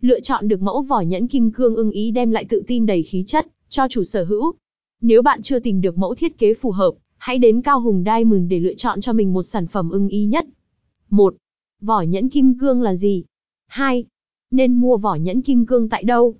Lựa chọn được mẫu vỏ nhẫn kim cương ưng ý đem lại tự tin đầy khí chất cho chủ sở hữu. Nếu bạn chưa tìm được mẫu thiết kế phù hợp, hãy đến Cao Hùng Diamond để lựa chọn cho mình một sản phẩm ưng ý nhất. 1. Vỏ nhẫn kim cương là gì? 2. Nên mua vỏ nhẫn kim cương tại đâu?